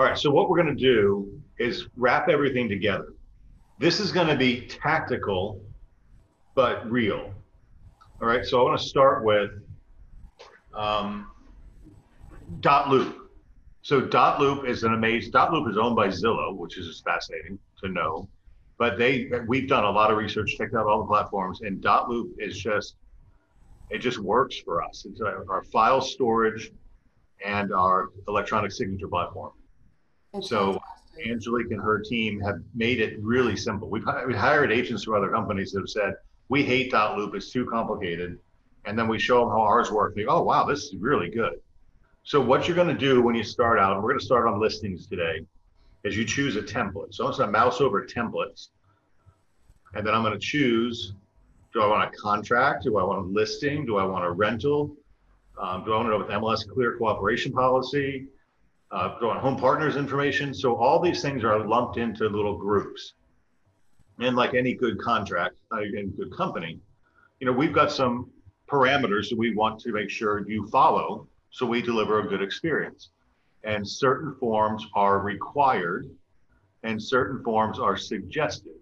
All right, so what we're going to do is wrap everything together. This is going to be tactical, but real. All right, so I want to start with um, Dot Loop. So Dot Loop is an amazing. Dot Loop is owned by Zillow, which is just fascinating to know. But they, we've done a lot of research, checked out all the platforms, and Dot Loop is just, it just works for us. It's our, our file storage and our electronic signature platform. So Angelique and her team have made it really simple. We've, we hired agents from other companies that have said, we hate dot loop, it's too complicated. And then we show them how ours work. They go, oh, wow, this is really good. So what you're gonna do when you start out, and we're gonna start on listings today, is you choose a template. So I'm gonna mouse over templates. And then I'm gonna choose, do I want a contract? Do I want a listing? Do I want a rental? Um, do I want to know with MLS clear cooperation policy? Uh, go on home partners information. So all these things are lumped into little groups. And like any good contract, uh, any good company, you know, we've got some parameters that we want to make sure you follow so we deliver a good experience. And certain forms are required and certain forms are suggested.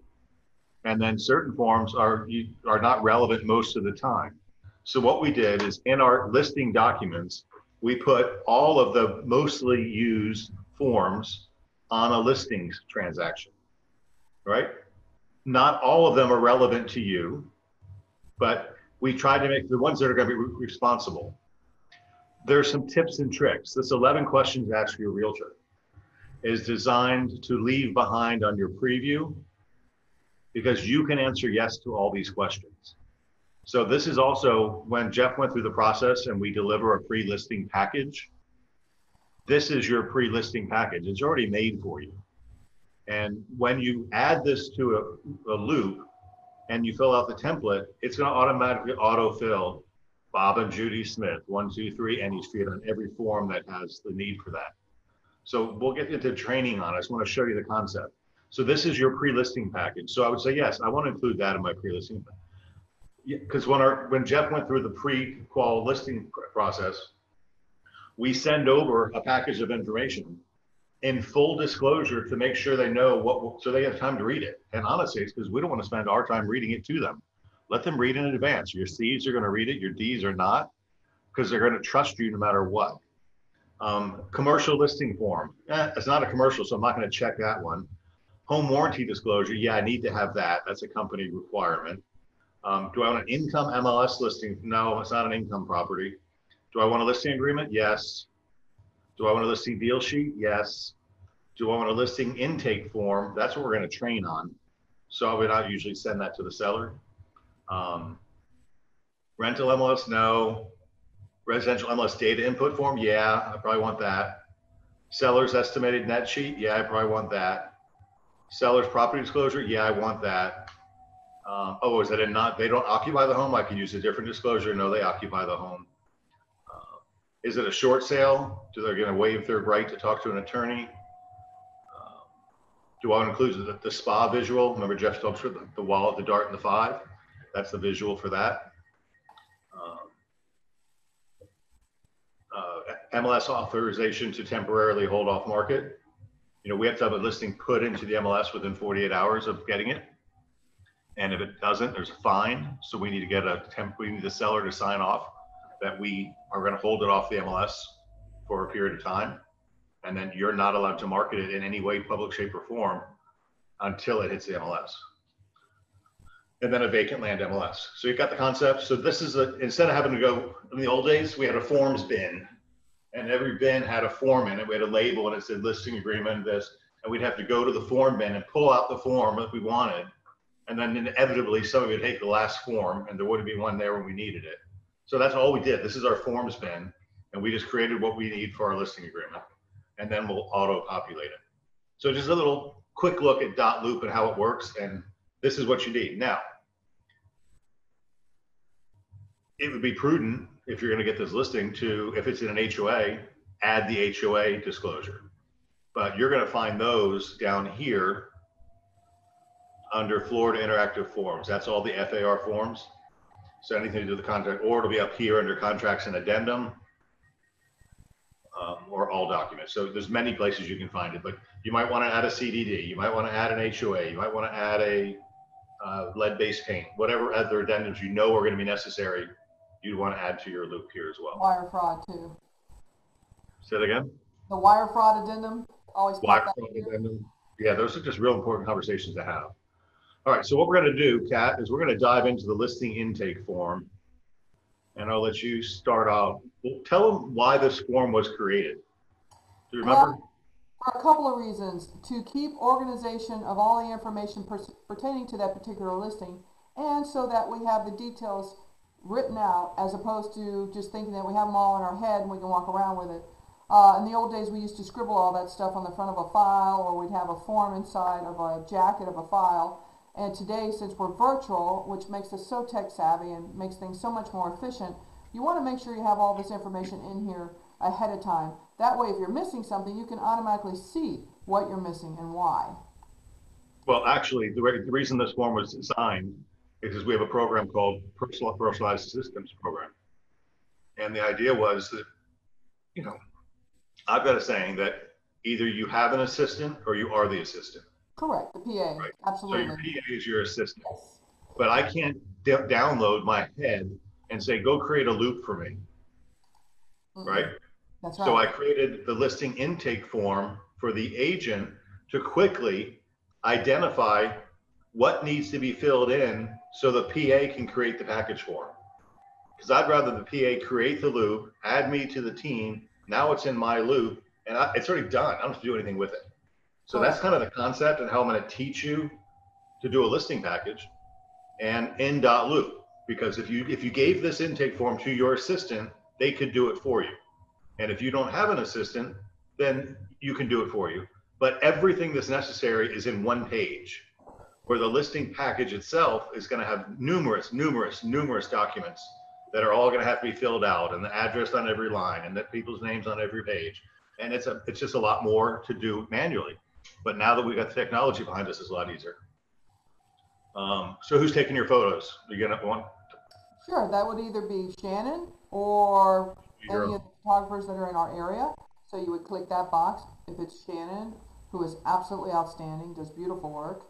And then certain forms are, are not relevant most of the time. So what we did is in our listing documents, we put all of the mostly used forms on a listings transaction, right? Not all of them are relevant to you, but we try to make the ones that are going to be re- responsible. There's some tips and tricks. This 11 questions ask your realtor is designed to leave behind on your preview because you can answer yes to all these questions. So this is also when Jeff went through the process and we deliver a pre-listing package. This is your pre-listing package. It's already made for you. And when you add this to a, a loop and you fill out the template, it's going to automatically autofill Bob and Judy Smith, one, two, three, Any Street on every form that has the need for that. So we'll get into training on it. I just want to show you the concept. So this is your pre-listing package. So I would say, yes, I want to include that in my pre-listing package because when our when Jeff went through the pre-qual listing process, we send over a package of information in full disclosure to make sure they know what so they have time to read it. And honestly, it's because we don't want to spend our time reading it to them. Let them read in advance. Your C's are going to read it, your D's are not, because they're going to trust you no matter what. Um, commercial listing form. Eh, it's not a commercial, so I'm not going to check that one. Home warranty disclosure. Yeah, I need to have that. That's a company requirement. Um, do I want an income MLS listing? No, it's not an income property. Do I want a listing agreement? Yes. Do I want a listing deal sheet? Yes. Do I want a listing intake form? That's what we're going to train on. So I would not usually send that to the seller. Um, rental MLS? No. Residential MLS data input form? Yeah, I probably want that. Seller's estimated net sheet? Yeah, I probably want that. Seller's property disclosure? Yeah, I want that. Um, oh, is that in not, they don't occupy the home? I can use a different disclosure. No, they occupy the home. Uh, is it a short sale? Do they're going to waive their right to talk to an attorney? Uh, do I include the, the, SPA visual? Remember Jeff about the, the wallet, the dart, and the five? That's the visual for that. Um, uh, MLS authorization to temporarily hold off market. You know, we have to have a listing put into the MLS within 48 hours of getting it. And if it doesn't, there's a fine. So we need to get a temp, we need the seller to sign off that we are going to hold it off the MLS for a period of time. And then you're not allowed to market it in any way, public shape or form until it hits the MLS. And then a vacant land MLS. So you've got the concept. So this is a, instead of having to go in the old days, we had a forms bin and every bin had a form in it. We had a label and it said listing agreement, this, and we'd have to go to the form bin and pull out the form that we wanted and then inevitably somebody would take the last form and there wouldn't be one there when we needed it. So that's all we did. This is our forms bin and we just created what we need for our listing agreement and then we'll auto populate it. So just a little quick look at dot loop and how it works and this is what you need. Now, it would be prudent if you're going to get this listing to, if it's in an HOA, add the HOA disclosure. But you're going to find those down here under Florida Interactive Forms. That's all the FAR forms. So anything to do with the contract, or it'll be up here under contracts and addendum. um, or all documents. So there's many places you can find it, but you might want to add a CDD, you might want to add an HOA, you might want to add a uh, lead-based paint, whatever other addendums you know are going to be necessary, you'd want to add to your loop here as well. Wire fraud too. Say it again. The wire fraud addendum, always. Wire fraud addendum. Yeah, those are just real important conversations to have. All right, so what we're going to do, Kat, is we're going to dive into the listing intake form. And I'll let you start off. Well, Tell them why this form was created. Do you remember? For a couple of reasons, to keep organization of all the information pertaining to that particular listing, and so that we have the details written out, as opposed to just thinking that we have them all in our head and we can walk around with it. Uh, in the old days, we used to scribble all that stuff on the front of a file, or we'd have a form inside of a jacket of a file. And today, since we're virtual, which makes us so tech savvy and makes things so much more efficient, you want to make sure you have all this information in here ahead of time. That way, if you're missing something, you can automatically see what you're missing and why. Well, actually, the, re- the reason this form was designed is because we have a program called Personal Personalized Systems Program. And the idea was that, you know, I've got a saying that either you have an assistant or you are the assistant. Correct, the PA, Right. So absolutely. your PA is your assistant, Yes. but I can't d- download my head and say, go create a loop for me, Mm-mm. right? That's So I right. created the listing intake form for the agent to quickly identify what needs to be filled in so the PA can create the package form. Because I'd rather the PA create the loop, add me to the team. Now it's in my loop and I, it's already done. I don't have to do anything with it. So that's kind of the concept and how I'm going to teach you to do a listing package and in dot loop. Because if you if you gave this intake form to your assistant, they could do it for you. And if you don't have an assistant, then you can do it for you. But everything that's necessary is in one page, where the listing package itself is going to have numerous, numerous, numerous documents that are all going to have to be filled out and the address on every line and the people's names on every page. And it's a, it's just a lot more to do manually. But now that we've got the technology behind us, it's a lot easier. Um, so who's taking your photos? Are You gonna want? Sure, that would either be Shannon or any of the photographers that are in our area. So you would click that box if it's Shannon, who is absolutely outstanding, does beautiful work.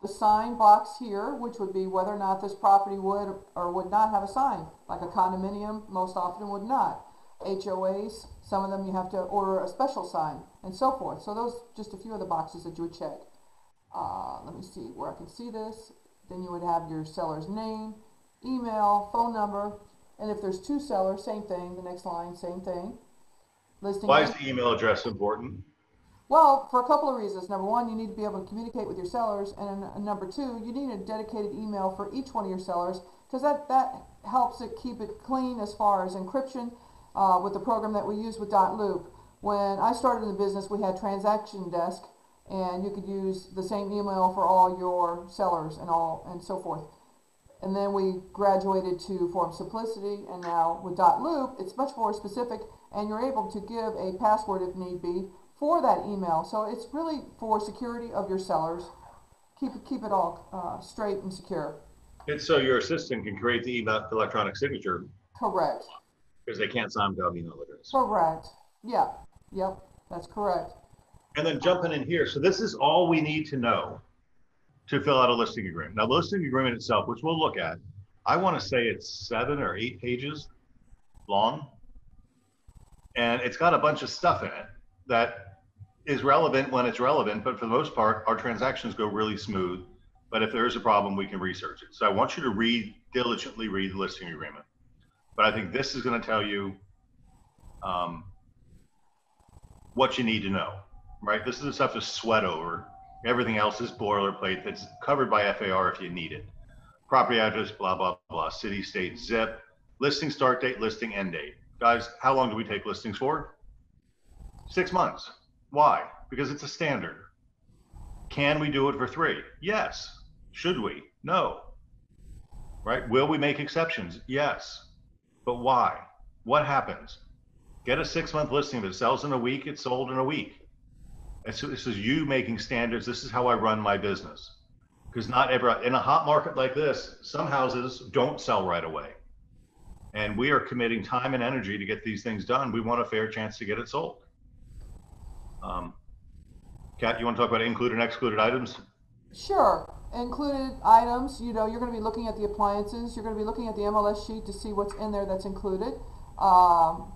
The sign box here, which would be whether or not this property would or would not have a sign, like a condominium most often would not. HOAs, some of them you have to order a special sign and so forth. So those just a few of the boxes that you would check. Uh, let me see where I can see this. Then you would have your seller's name, email, phone number, and if there's two sellers, same thing. The next line, same thing. Listing. Why is the email address important? well, for a couple of reasons. Number one, you need to be able to communicate with your sellers, and uh, number two, you need a dedicated email for each one of your sellers because that that helps it keep it clean as far as encryption uh, with the program that we use with Dot Loop. When I started in the business, we had Transaction Desk, and you could use the same email for all your sellers and all and so forth. And then we graduated to Form Simplicity, and now with Dot Loop, it's much more specific, and you're able to give a password if need be for that email. So it's really for security of your sellers. Keep it keep it all uh, straight and secure. It's so your assistant can create the email electronic signature Correct. Because they can't an email address. Correct. Yeah. Yep. That's correct. And then jumping in here, so this is all we need to know to fill out a listing agreement. Now, the listing agreement itself, which we'll look at, I want to say it's seven or eight pages long. And it's got a bunch of stuff in it that is relevant when it's relevant, but for the most part, our transactions go really smooth. But if there is a problem, we can research it. So I want you to read, diligently read the listing agreement. But I think this is going to tell you um, what you need to know, right? This is the stuff to sweat over. Everything else is boilerplate that's covered by FAR if you need it. Property address, blah, blah, blah, city, state, zip, listing start date, listing end date. Guys, how long do we take listings for? Six months. Why? Because it's a standard. Can we do it for three? Yes. Should we? No. Right? Will we make exceptions? Yes. But why? What happens? Get a six month listing. If it sells in a week, it's sold in a week. And so this is you making standards. This is how I run my business. Because not every, in a hot market like this, some houses don't sell right away. And we are committing time and energy to get these things done. We want a fair chance to get it sold. Um, Kat, you want to talk about included and excluded items? Sure, included items, you know, you're gonna be looking at the appliances, you're gonna be looking at the MLS sheet to see what's in there that's included. Um,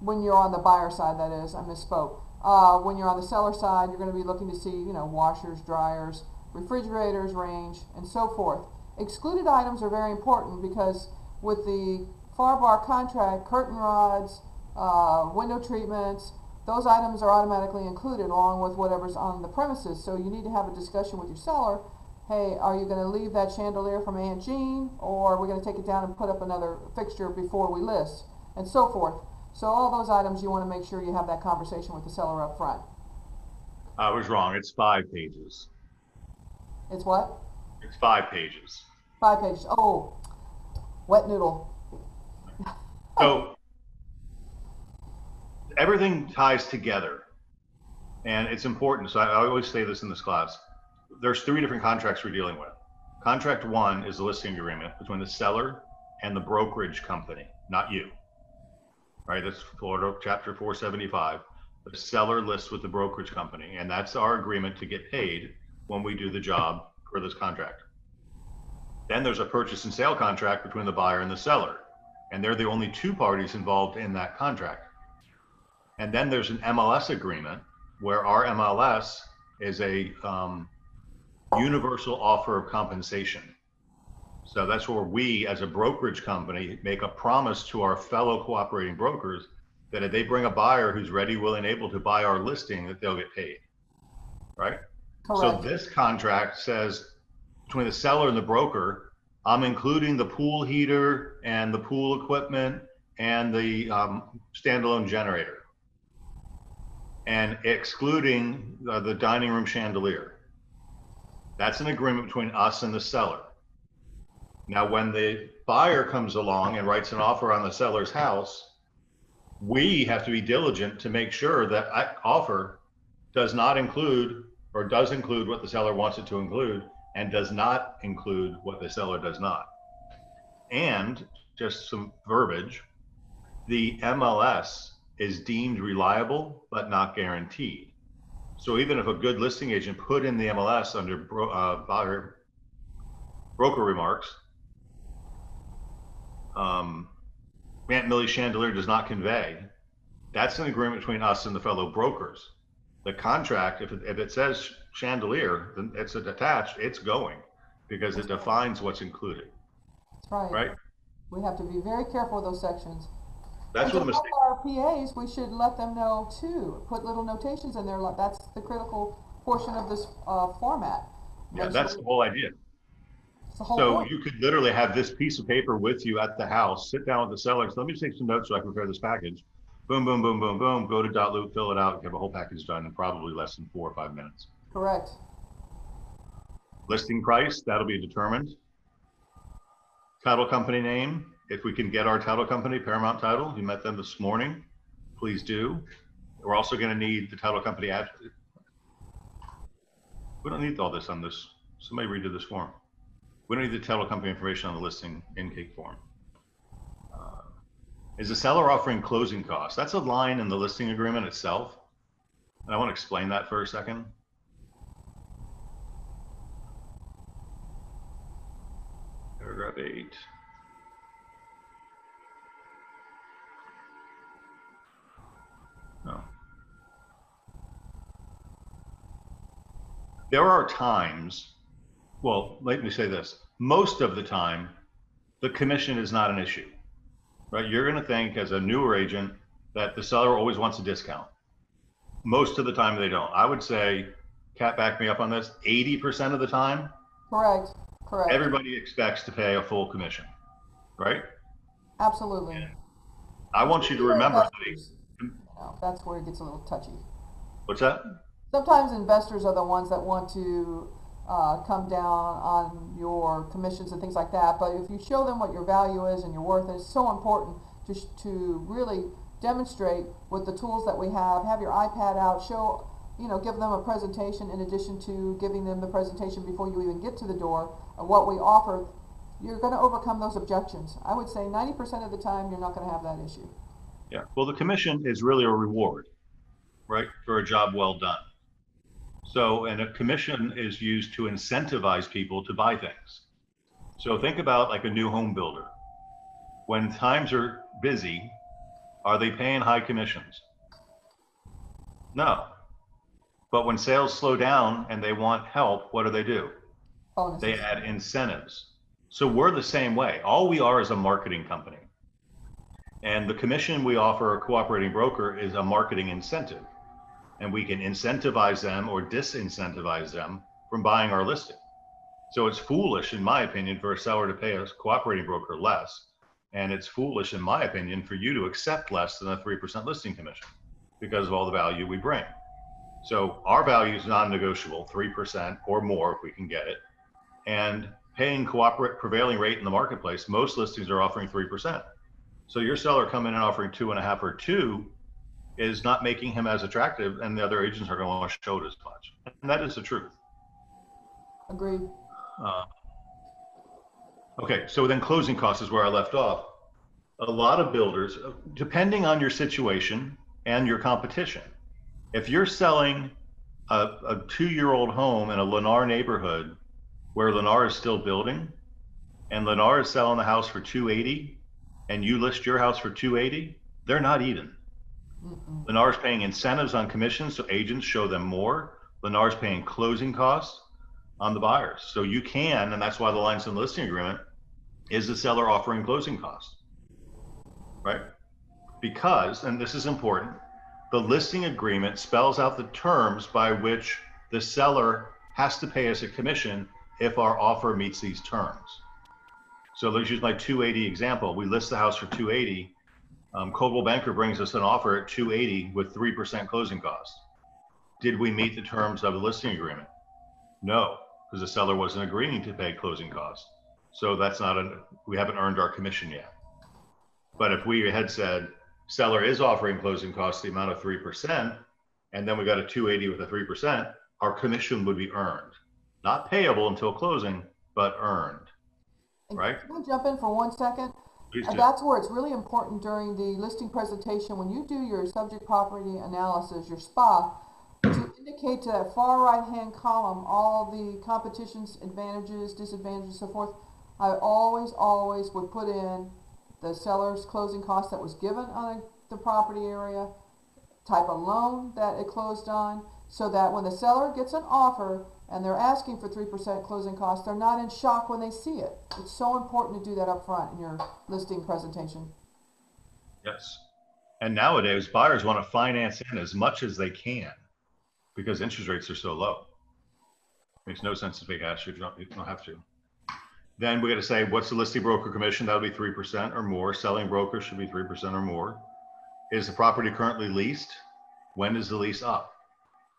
when you're on the buyer side, that is, I misspoke. Uh, when you're on the seller side, you're gonna be looking to see, you know, washers, dryers, refrigerators, range, and so forth. Excluded items are very important because with the FAR bar contract, curtain rods, uh, window treatments, those items are automatically included along with whatever's on the premises. So you need to have a discussion with your seller. Hey, are you gonna leave that chandelier from Aunt Jean or are we gonna take it down and put up another fixture before we list? And so forth. So all those items, you wanna make sure you have that conversation with the seller up front. I was wrong. It's five pages. It's what? It's five pages. Five pages. Oh, wet noodle. So everything ties together and it's important. So I, always say this in this class. There's three different contracts we're dealing with. Contract one is the listing agreement between the seller and the brokerage company, not you. Right? That's Florida chapter 475. The seller lists with the brokerage company, and that's our agreement to get paid when we do the job for this contract. Then there's a purchase and sale contract between the buyer and the seller, and they're the only two parties involved in that contract. And then there's an MLS agreement where our MLS is a um, universal offer of compensation. So that's where we, as a brokerage company, make a promise to our fellow cooperating brokers that if they bring a buyer who's ready, willing, able to buy our listing, that they'll get paid. Right? So this contract says between the seller and the broker, I'm including the pool heater and the pool equipment and the um, standalone generator. And excluding uh, the dining room chandelier. That's an agreement between us and the seller. Now, when the buyer comes along and writes an offer on the seller's house, we have to be diligent to make sure that that offer does not include or does include what the seller wants it to include and does not include what the seller does not. And just some verbiage, the MLS is deemed reliable but not guaranteed. So even if a good listing agent put in the MLS under bro- uh, broker remarks, um, Aunt Millie's chandelier does not convey. That's an agreement between us and the fellow brokers. The contract, if it, if it says chandelier, then it's attached, it's going because it defines what's included, That's right. right? We have to be very careful with those sections. That's what the mistake. Our PAs, we should let them know too, put little notations in there, like, that's the critical portion of this, uh, format. Yeah, that's the whole idea. the whole So point. you could literally have this piece of paper with you at the house, sit down with the seller, so let me take some notes so I can prepare this package. Boom, boom, boom, boom, boom, go to dot loop, fill it out, you have a whole package done in probably less than four or five minutes. Correct. Listing price, that'll be determined. Title company name, if we can get our title company, Paramount Title, you met them this morning, please do. We're also gonna need the title company ad. We don't need all this on this, somebody redo this form. We don't need the title company information on the listing intake form. Uh, Is the seller offering closing costs? That's a line in the listing agreement itself. And I want to explain that for a second. Paragraph eight. There are times, well, let me say this, most of the time, the commission is not an issue. Right? You're going to think as a newer agent that the seller always wants a discount. Most of the time they don't. I would say, Kat, back me up on this, 80% of the time, Correct, correct. everybody expects to pay a full commission, right? Absolutely. I want you to remember, that- Investors, That's where it gets a little touchy. what's that? Sometimes investors are the ones that want to, uh, come down on your commissions and things like that, but if you show them what your value is and your worth, it's so important to, to really demonstrate with the tools that we have, have your iPad out, show, you know, give them a presentation in addition to giving them the presentation before you even get to the door of what we offer you're gonna overcome those objections. I would say ninety percent of the time, you're not gonna have that issue. Yeah, well, the commission is really a reward, right, for a job well done. So, and a commission is used to incentivize people to buy things. So think about like a new home builder. When times are busy, are they paying high commissions? No. But when sales slow down and they want help, what do they do? Bonuses. They add incentives. So we're the same way. All we are is a marketing company. And the commission we offer a cooperating broker is a marketing incentive. And we can incentivize them or disincentivize them from buying our listing. So it's foolish, in my opinion, for a seller to pay a cooperating broker less. And it's foolish, in my opinion, for you to accept less than a 3% listing commission because of all the value we bring. So our value is non-negotiable, 3% or more if we can get it. And paying cooperate prevailing rate in the marketplace, most listings are offering 3%. So your seller coming in and offering two and a half or two is not making him as attractive and the other agents are going to want to show it as much. And that is the truth. Agreed. Uh, Okay, so then closing costs is where I left off. A lot of builders, uh, depending on your situation and your competition, if you're selling a, a two-year-old home in a Lennar neighborhood where Lennar is still building, and Lennar is selling the house for 280, and you list your house for 280, they're not even. Mm-mm. Lennar is paying incentives on commissions, so agents show them more. Lennar is paying closing costs on the buyers. So you can, and that's why the lines in the listing agreement is the seller offering closing costs. Right? Because, and this is important, the listing agreement spells out the terms by which the seller has to pay us a commission if our offer meets these terms. So let's use my 280 example. We list the house for 280. Um, Coldwell Banker brings us an offer at 280 with 3% closing costs. Did we meet the terms of the listing agreement? No, because the seller wasn't agreeing to pay closing costs. So that's not a, we haven't earned our commission yet. But if we had said seller is offering closing costs the amount of 3%, and then we got a 280 with a 3%, our commission would be earned. Not payable until closing, but earned. And Right. Can I jump in for one second? Please And do. that's where it's really important during the listing presentation, when you do your subject property analysis, your SPA, to indicate to that far right-hand column, all the competitions, advantages, disadvantages, so forth. I always, always would put in the seller's closing cost that was given on the property area, type of loan that it closed on, so that when the seller gets an offer and they're asking for three percent closing costs, they're not in shock when they see it. It's so important to do that up front in your listing presentation. Yes. And nowadays, buyers want to finance in as much as they can because interest rates are so low. Makes no sense to pay cash if you don't, you don't have to. Then we got to say, what's the listing broker commission? That'll be 3% or more. Selling broker should be 3% or more. Is the property currently leased? When is the lease up?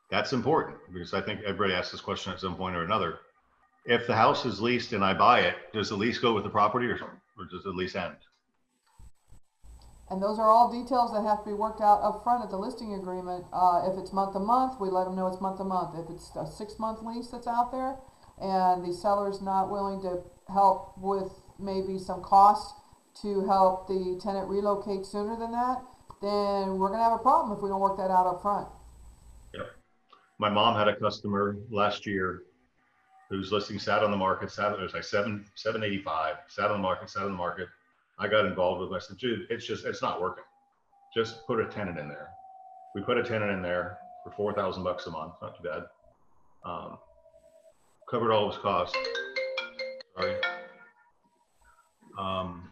That's important because I think everybody asks this question at some point or another. If the house is leased and I buy it, does the lease go with the property or, or does the lease end? And those are all details that have to be worked out up front at the listing agreement. Uh, if it's month to month, we let them know it's month to month. If it's a six-month lease that's out there and the seller's not willing to help with maybe some costs to help the tenant relocate sooner than that, then we're gonna have a problem if we don't work that out up front. My mom had a customer last year whose listing sat on the market, sat, it was like seven, seven eighty-five, sat on the market, sat on the market. I got involved with, it. I said, dude, it's just, it's not working. Just put a tenant in there. We put a tenant in there for four thousand bucks a month, not too bad. Um, covered all his costs. Sorry. Um,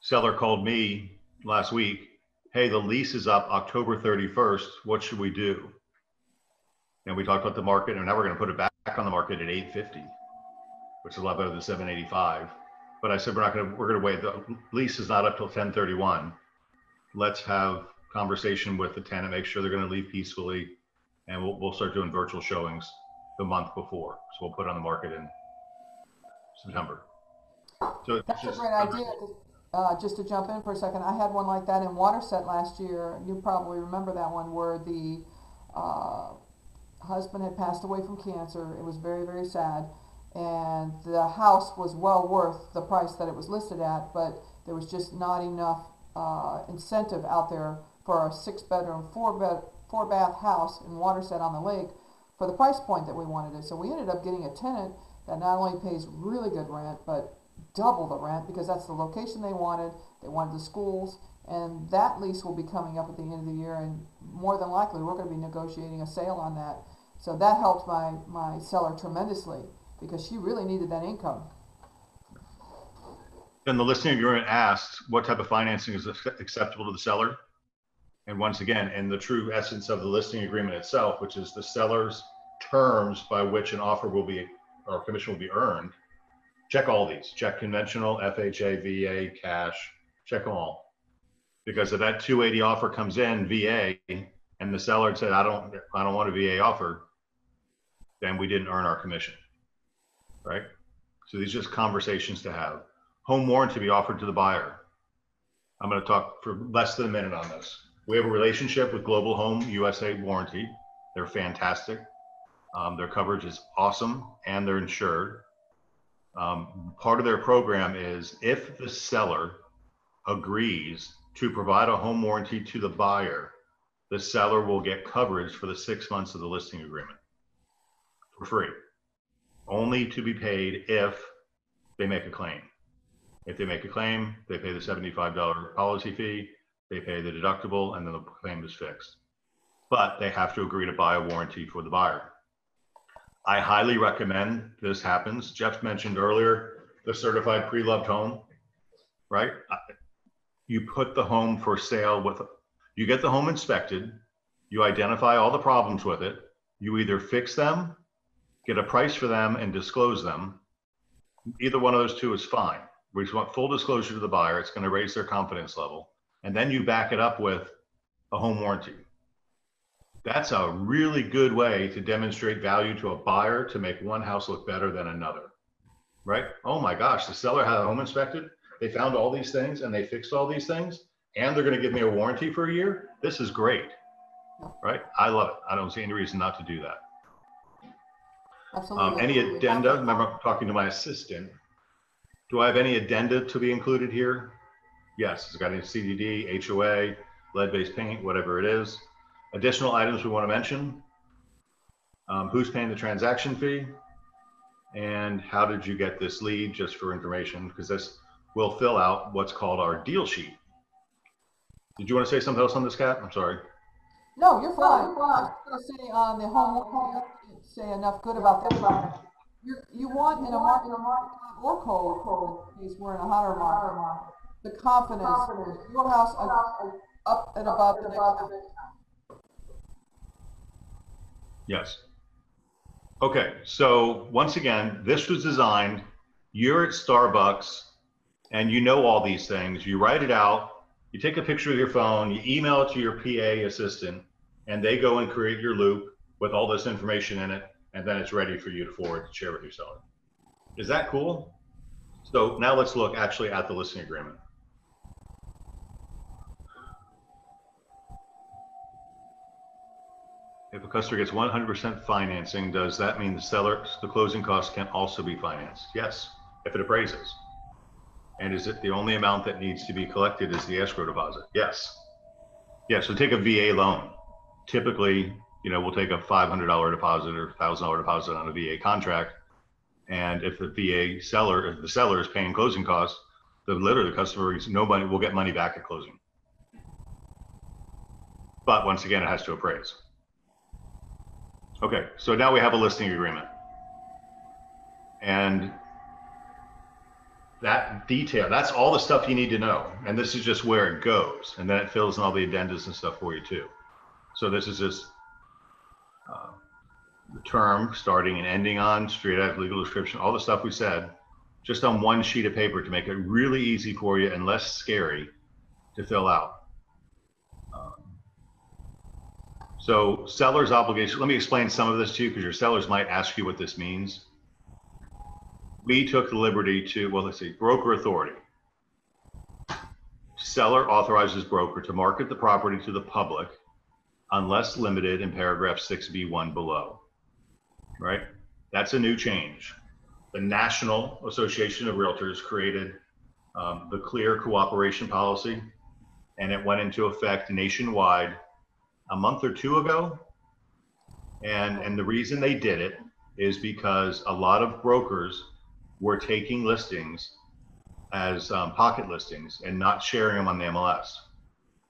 seller called me last week. Hey, the lease is up October thirty-first. What should we do? And we talked about the market, and now we're going to put it back on the market at 850, which is a lot better than 785. But I said we're not going to. We're going to wait. The lease is not up till 1031. Let's have conversation with the tenant, make sure they're going to leave peacefully, and we'll we'll start doing virtual showings the month before. So we'll put it on the market in September. So That's a great idea. Uh, just to jump in for a second, I had one like that in Waterset last year. You probably remember that one where the uh, husband had passed away from cancer. It was very, very sad. and the house was well worth the price that it was listed at, but there was just not enough uh, incentive out there for a six-bedroom, four-bed, four-bath house in Waterset on the lake for the price point that we wanted it. So we ended up getting a tenant that not only pays really good rent, but double the rent because that's the location they wanted. They wanted the schools, and that lease will be coming up at the end of the year, and more than likely we're going to be negotiating a sale on that. So that helped my my seller tremendously because she really needed that income. Then the listing agreement asks what type of financing is acceptable to the seller. And once again, in the true essence of the listing agreement itself, which is the seller's terms by which an offer will be, or commission will be earned, check all these, check conventional, FHA, VA, cash, check them all. Because if that 280 offer comes in VA and the seller said, I don't, I don't want a VA offer, then we didn't earn our commission, right? So these are just conversations to have. Home warranty be offered to the buyer. I'm going to talk for less than a minute on this. We have a relationship with Global Home USA Warranty. They're fantastic. Um, their coverage is awesome and they're insured. Um, part of their program is if the seller agrees to provide a home warranty to the buyer, the seller will get coverage for the six months of the listing agreement for free, only to be paid if they make a claim. If they make a claim, they pay the $75 policy fee, they pay the deductible, and then the claim is fixed. But they have to agree to buy a warranty for the buyer. I highly recommend this happens. Jeff mentioned earlier the certified pre-loved home, right? You put the home for sale with, you get the home inspected, you identify all the problems with it, you either fix them, get a price for them, and disclose them. Either one of those two is fine. We just want full disclosure to the buyer. It's going to raise their confidence level. And then you back it up with a home warranty. That's a really good way to demonstrate value to a buyer to make one house look better than another. Right? Oh my gosh, the seller had a home inspected. They found all these things and they fixed all these things and they're going to give me a warranty for a year. This is great. Right? I love it. I don't see any reason not to do that. Um, any addenda? Remember I'm talking to my assistant. Do I have any addenda to be included here? Yes, it's got any CDD, HOA, lead-based paint, whatever it is. Additional items we want to mention. Um, who's paying the transaction fee? And how did you get this lead, just for information, because this will fill out what's called our deal sheet. Did you want to say something else on this, Kat? I'm sorry. No, you're fine. I was gonna say on the home, warranty, I can't say enough good about that. You, you want in a market or cold, cold case we're in a hotter market, the confidence, your house up- up and above the next. Yes. Okay, so once again, this was designed, you're at Starbucks and you know all these things. You write it out, you take a picture with your phone, you email it to your PA assistant, and they go and create your loop with all this information in it, and then it's ready for you to forward to share with your seller. Is that cool? So now let's look actually at the listing agreement. If a customer gets 100% financing, does that mean the seller, the closing costs can also be financed? Yes, if it appraises. And is it the only amount that needs to be collected is the escrow deposit? Yes. Yeah, so take a VA loan. Typically, you know, we'll take a $500 deposit or $1,000 deposit on a VA contract. And if the VA seller, if the seller is paying closing costs, the literally the customer is nobody will get money back at closing. But once again, it has to appraise. Okay, so now we have a listing agreement. And that detail, that's all the stuff you need to know. And this is just where it goes. And then it fills in all the addendas and stuff for you too. So this is just uh, the term starting and ending on, street act, legal description, all the stuff we said, just on one sheet of paper to make it really easy for you and less scary to fill out. Um, so seller's obligation, let me explain some of this to you because your sellers might ask you what this means. We took the liberty to, well, let's see, broker authority. Seller authorizes broker to market the property to the public unless limited in paragraph 6B1 below. Right? That's a new change. the National Association of Realtors created um, the clear cooperation policy, and it went into effect nationwide a month or two ago. And, and the reason they did it is because a lot of brokers were taking listings as um, pocket listings and not sharing them on the MLS.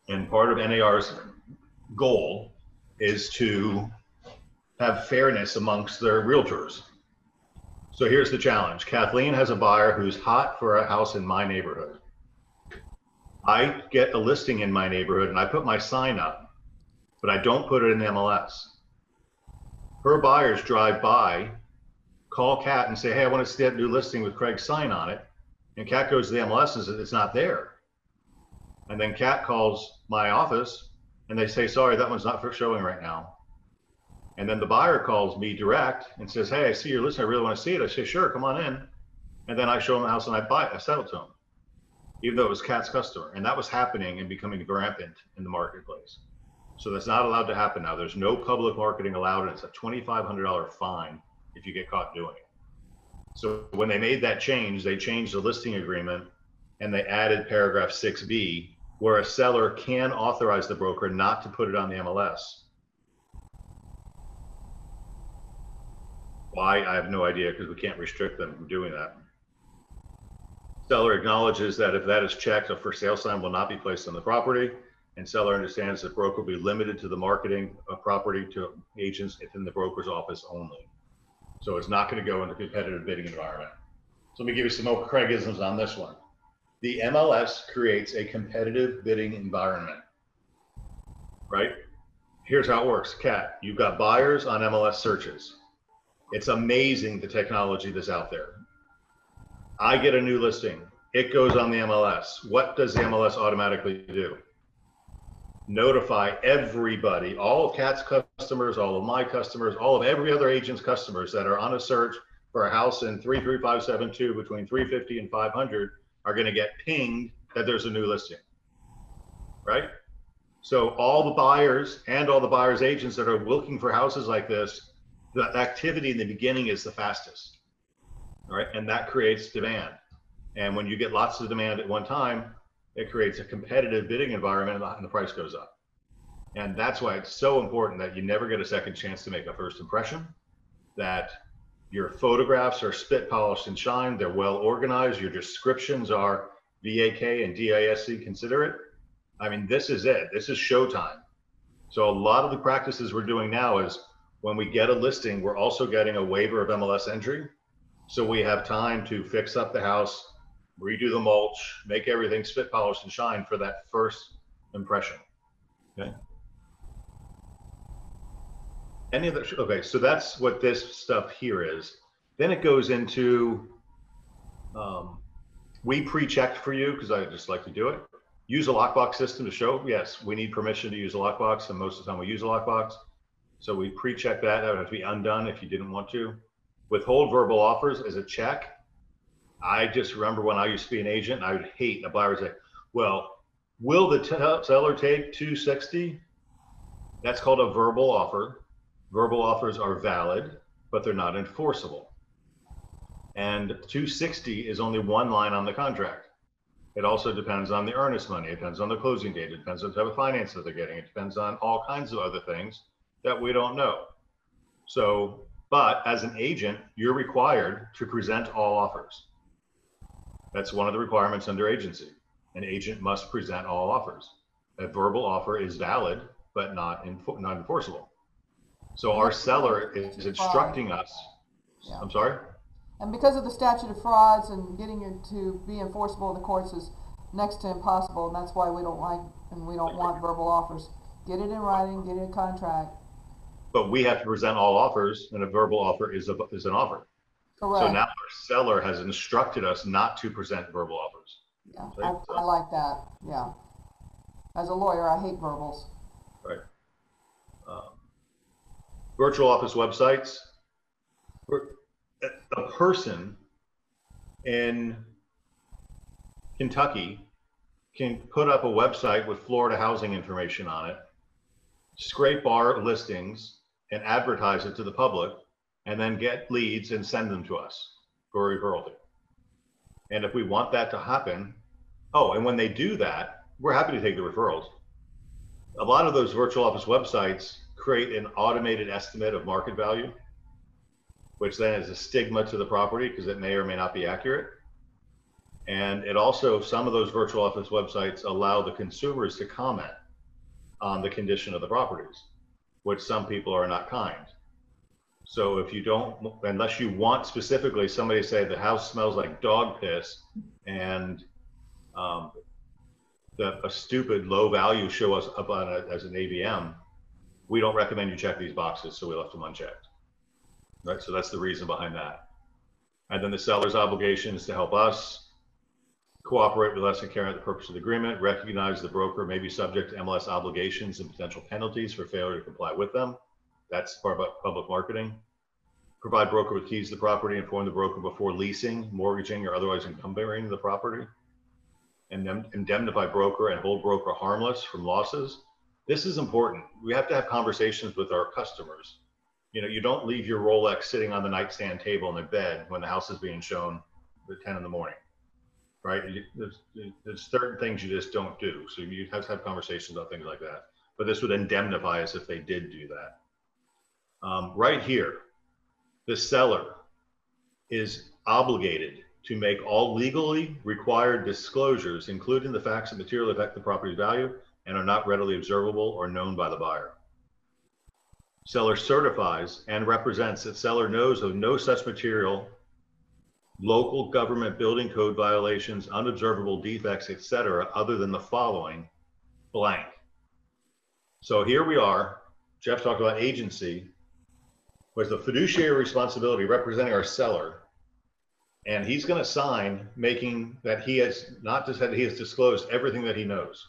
And part of NAR's goal is to have fairness amongst their realtors. So here's the challenge. Kathleen has a buyer who's hot for a house in my neighborhood. I get a listing in my neighborhood and I put my sign up, but I don't put it in the MLS. Her buyers drive by, call Kat and say, Hey, I want to see that new listing with Craig's sign on it. And Kat goes to the MLS and says, It's not there. And then Kat calls my office and they say, Sorry, that one's not for showing right now. And then the buyer calls me direct and says, Hey, I see your listing. I really want to see it. I say, Sure, come on in. And then I show them the house and I buy it. I sell it to them, even though it was Kat's customer. And that was happening and becoming rampant in the marketplace. So that's not allowed to happen now. There's no public marketing allowed, and it's a $2,500 fine if you get caught doing it. So when they made that change, they changed the listing agreement and they added paragraph 6B, where a seller can authorize the broker not to put it on the MLS. Why? I have no idea because we can't restrict them from doing that. Seller acknowledges that if that is checked, a for sale sign will not be placed on the property. And seller understands that broker will be limited to the marketing of property to agents within the broker's office only. So it's not going to go in into competitive bidding environment. So let me give you some more Craigisms on this one. The MLS creates a competitive bidding environment, right? Here's how it works. Kat, you've got buyers on MLS searches. It's amazing the technology that's out there. I get a new listing. It goes on the MLS. What does the MLS automatically do? Notify everybody, all of Kat's customers, all of my customers, all of every other agent's customers that are on a search for a house in 33572 between 350 and 500 are going to get pinged that there's a new listing. Right? So all the buyers and all the buyers agents that are looking for houses like this, the activity in the beginning is the fastest. All right? And that creates demand. And when you get lots of demand at one time, it creates a competitive bidding environment and the price goes up. And that's why it's so important that you never get a second chance to make a first impression, that your photographs are spit polished and shine, they're well organized, your descriptions are VAK and DISC considerate. I mean, this is it. This is showtime. So a lot of the practices we're doing now is when we get a listing, we're also getting a waiver of MLS entry. So we have time to fix up the house, redo the mulch, make everything spit polished and shine for that first impression. Okay. Any other, okay, so that's what this stuff here is. Then it goes into, um, we pre-checked for you because I just like to do it. Use a lockbox system to show, yes, we need permission to use a lockbox and most of the time we use a lockbox. So we pre-check that, that would have to be undone if you didn't want to. Withhold verbal offers as a check. I just remember when I used to be an agent, I would hate a buyer would say, well, will the seller take 260? That's called a verbal offer. Verbal offers are valid, but they're not enforceable. And 260 is only one line on the contract. It also depends on the earnest money. It depends on the closing date. It depends on the type of finance that they're getting. It depends on all kinds of other things that we don't know. So, but as an agent, you're required to present all offers. That's one of the requirements under agency. An agent must present all offers. A verbal offer is valid, but not, not enforceable. So our seller is instructing us. Yeah. I'm sorry? And because of the statute of frauds and getting it to be enforceable in the courts is next to impossible, and that's why we don't like and we don't want verbal offers. Get it in writing, get it in contract. But we have to present all offers, and a verbal offer is a, is an offer. So Correct. now our seller has instructed us not to present verbal offers. Yeah, I, I like that, yeah. As a lawyer, I hate verbals. Right. Um, Virtual office websites. A person in Kentucky can put up a website with Florida housing information on it, scrape our listings and advertise it to the public, and then get leads and send them to us. for referral. And if we want that to happen, oh, and when they do that, we're happy to take the referrals. A lot of those virtual office websites create an automated estimate of market value, which then is a stigma to the property because it may or may not be accurate. And it also, some of those virtual office websites allow the consumers to comment on the condition of the properties, which some people are not kind. So if you don't, unless you want specifically somebody say the house smells like dog piss and um, the, a stupid low value show us up on it as an AVM, we don't recommend you check these boxes. So we left them unchecked. Right. So that's the reason behind that. And then the seller's obligation is to help us cooperate with us and carry out the purpose of the agreement, recognize the broker may be subject to MLS obligations and potential penalties for failure to comply with them. That's part of public marketing. Provide broker with keys to the property, inform the broker before leasing, mortgaging, or otherwise encumbering the property. And then indemnify broker and hold broker harmless from losses. This is important. We have to have conversations with our customers. You know, you don't leave your Rolex sitting on the nightstand table in the bed when the house is being shown at 10 in the morning right? There's, there's certain things you just don't do. So you have to have conversations about things like that. But this would indemnify us if they did do that. Um, right here, the seller is obligated to make all legally required disclosures, including the facts that materially affect the property's value and are not readily observable or known by the buyer. Seller certifies and represents that seller knows of no such material local government building code violations, unobservable defects, etc., other than the following blank. So here we are. Jeff talked about agency, was the fiduciary responsibility representing our seller. And he's going to sign making that he has not just that he has disclosed everything that he knows.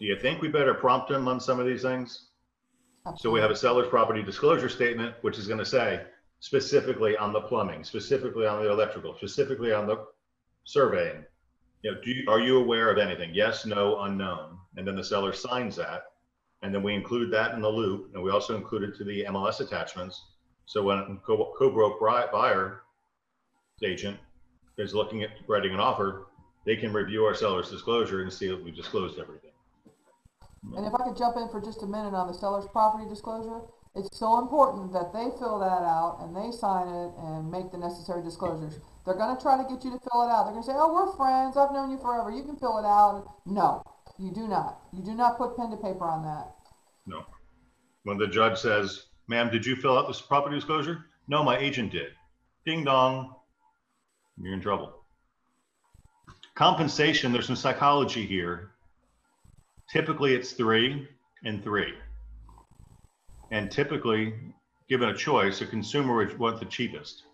Do you think we better prompt him on some of these things? So we have a seller's property disclosure statement, which is going to say, specifically on the plumbing, specifically on the electrical, specifically on the surveying. You know, do you, are you aware of anything? Yes, no, unknown. And then the seller signs that. And then we include that in the loop. And we also include it to the MLS attachments. So when a co-broke buyer agent is looking at writing an offer, they can review our seller's disclosure and see that we've disclosed everything. And if I could jump in for just a minute on the seller's property disclosure, it's so important that they fill that out and they sign it and make the necessary disclosures. They're going to try to get you to fill it out. They're going to say, oh, we're friends. I've known you forever. You can fill it out. No, you do not. You do not put pen to paper on that. No. When the judge says, ma'am, did you fill out this property disclosure? No, my agent did. Ding dong. You're in trouble. Compensation, there's some psychology here. Typically, it's three and three. And typically, given a choice, a consumer would want the cheapest.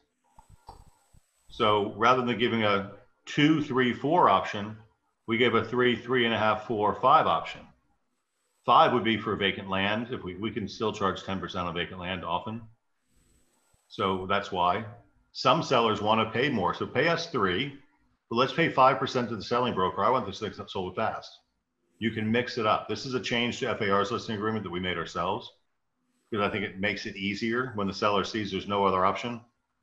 So rather than giving a two, three, four option, we gave a three, three and a half, four, five option. Five would be for vacant land. If we, we can still charge 10% on vacant land often. So that's why some sellers want to pay more. So pay us three, but let's pay 5% to the selling broker. I want this thing sold fast. You can mix it up. This is a change to FAR's listing agreement that we made ourselves because I think it makes it easier when the seller sees there's no other option.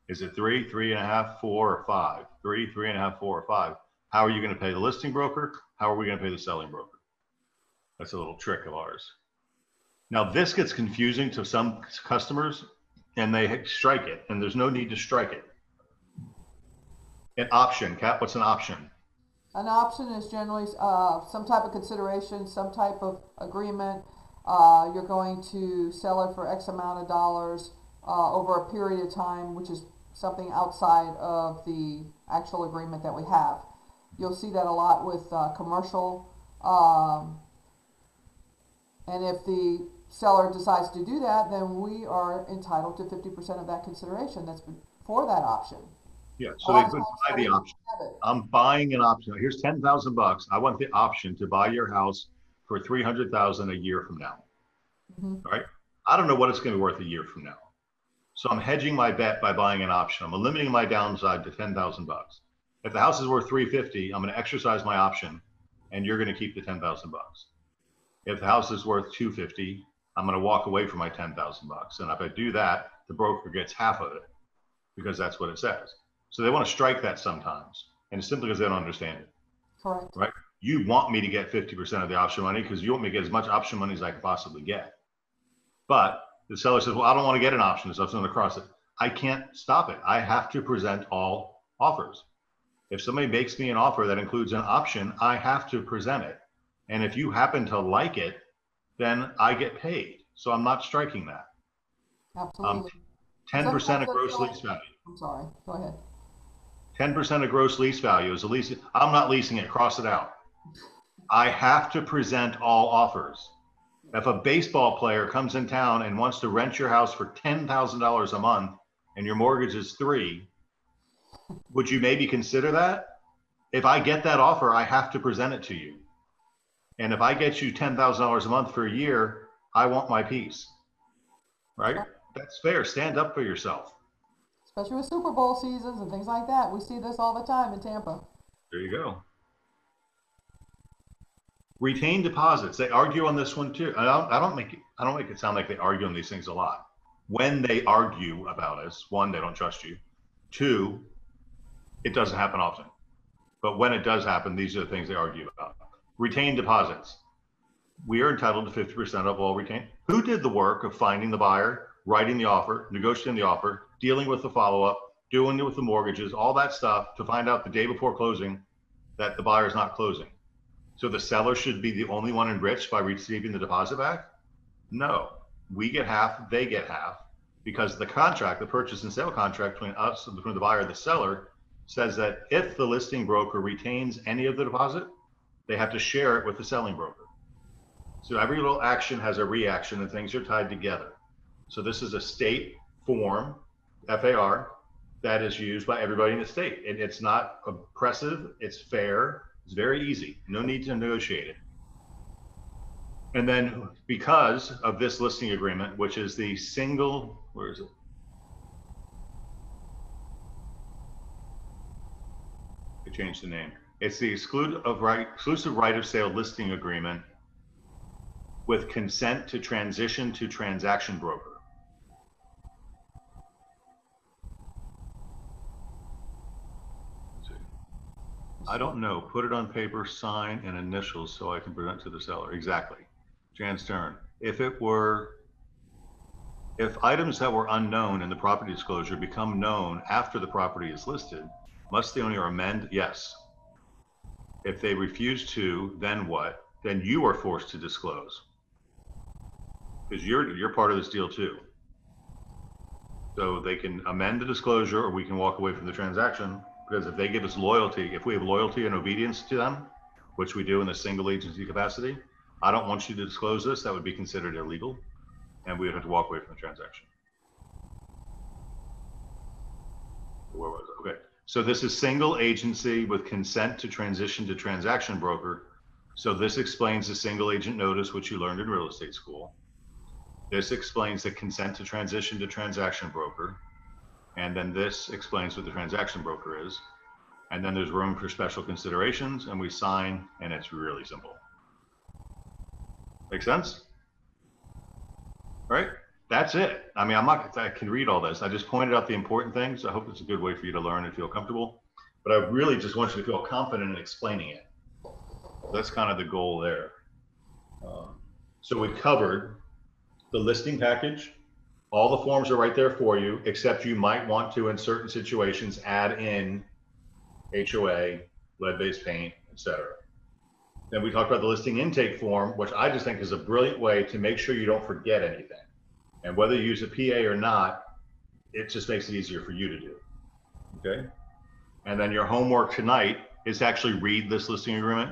Is it three, three and a half, four, or five? Three, three and a half, four, or five. How are you going to pay the listing broker? How are we going to pay the selling broker? That's a little trick of ours. Now, this gets confusing to some customers and they strike it, and there's no need to strike it. An option, Kat, what's an option? An option is generally uh, some type of consideration, some type of agreement uh, you're going to sell it for X amount of dollars uh, over a period of time, which is something outside of the actual agreement that we have. You'll see that a lot with uh, commercial. Um, and if the seller decides to do that, then we are entitled to 50% of that consideration that's for that option. Yeah, so they could buy the option. I'm buying an option. Here's 10,000 bucks. I want the option to buy your house for 300,000 a year from now. Mm-hmm. Right? I don't know what it's going to be worth a year from now. So I'm hedging my bet by buying an option. I'm limiting my downside to 10,000 bucks. If the house is worth 350, I'm going to exercise my option and you're going to keep the 10,000 bucks. If the house is worth 250, I'm going to walk away from my 10,000 bucks. And if I do that, the broker gets half of it. because that's what it says. So they want to strike that sometimes. And it's simply because they don't understand it. Correct. Right. You want me to get 50% of the option money because you want me to get as much option money as I can possibly get. But the seller says, well, I don't want to get an option. So I'm going to cross it. I can't stop it. I have to present all offers. If somebody makes me an offer that includes an option, I have to present it. And if you happen to like it, then I get paid. So I'm not striking that. Absolutely. Um, ten percent of gross lease value. I'm sorry. Go ahead. Ten percent of gross lease value is a lease. I'm not leasing it. Cross it out. I have to present all offers. If a baseball player comes in town and wants to rent your house for ten thousand dollars a month, and your mortgage is three, would you maybe consider that? If I get that offer, I have to present it to you. And if I get you ten thousand dollars a month for a year, I want my piece. Right? That's fair. Stand up for yourself. Especially with Super Bowl seasons and things like that. We see this all the time in Tampa. There you go. Retain deposits. They argue on this one too. I don't, I don't make it, I don't make it sound like they argue on these things a lot. When they argue about us, one, they don't trust you. Two, it doesn't happen often. But when it does happen, these are the things they argue about. Retain deposits. We are entitled to 50% of all retained. Who did the work of finding the buyer, writing the offer, negotiating the offer, dealing with the follow up, doing it with the mortgages, all that stuff to find out the day before closing that the buyer is not closing? So the seller should be the only one enriched by receiving the deposit back? No, we get half, they get half, because the contract, the purchase and sale contract between us, between the buyer and the seller, says that if the listing broker retains any of the deposit, they have to share it with the selling broker. So every little action has a reaction and things are tied together. So this is a state form, FAR, that is used by everybody in the state. And it's not oppressive, it's fair, it's very easy. No need to negotiate it. And then because of this listing agreement, which is the single, where is it? I changed the name. It's the exclude of right, exclusive right of sale listing agreement with consent to transition to transaction broker. I don't know. Put it on paper, sign and initials so I can present to the seller. Exactly. Jan Stern. If it were, if items that were unknown in the property disclosure become known after the property is listed, must the owner amend? Yes. If they refuse to, then what? Then you are forced to disclose. Because you're, you're part of this deal too. So they can amend the disclosure or we can walk away from the transaction. Because if they give us loyalty, if we have loyalty and obedience to them, which we do in the single agency capacity, I don't want you to disclose this. That would be considered illegal. And we would have to walk away from the transaction. Where was it? Okay. So this is single agency with consent to transition to transaction broker. So this explains the single agent notice, which you learned in real estate school. This explains the consent to transition to transaction broker. And then this explains what the transaction broker is. And then there's room for special considerations and we sign and it's really simple. Make sense? All right, that's it. I mean, I'm not, I can read all this. I just pointed out the important things. I hope it's a good way for you to learn and feel comfortable. But I really just want you to feel confident in explaining it. That's kind of the goal there. Um, so we covered the listing package. All the forms are right there for you, except you might want to, in certain situations, add in HOA, lead-based paint, etc. Then we talked about the listing intake form, which I just think is a brilliant way to make sure you don't forget anything. And whether you use a PA or not, it just makes it easier for you to do. Okay. And then your homework tonight is to actually read this listing agreement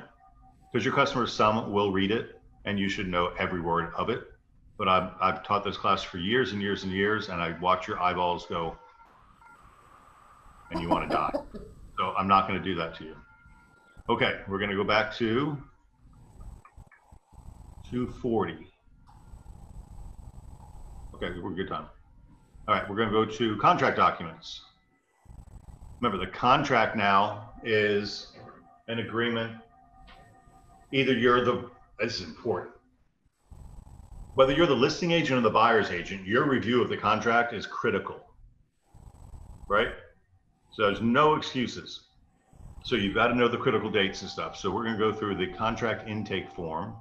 because your customers, some will read it and you should know every word of it. But I've, I've taught this class for years and years and years, and I watch your eyeballs go and you want to die. So I'm not going to do that to you. Okay, we're going to go back to 240. Okay, we're good time. All right, we're going to go to contract documents. Remember, the contract now is an agreement. Either you're the, this is important. Whether you're the listing agent or the buyer's agent, your review of the contract is critical. right? So there's no excuses. So you've got to know the critical dates and stuff. So we're going to go through the contract intake form,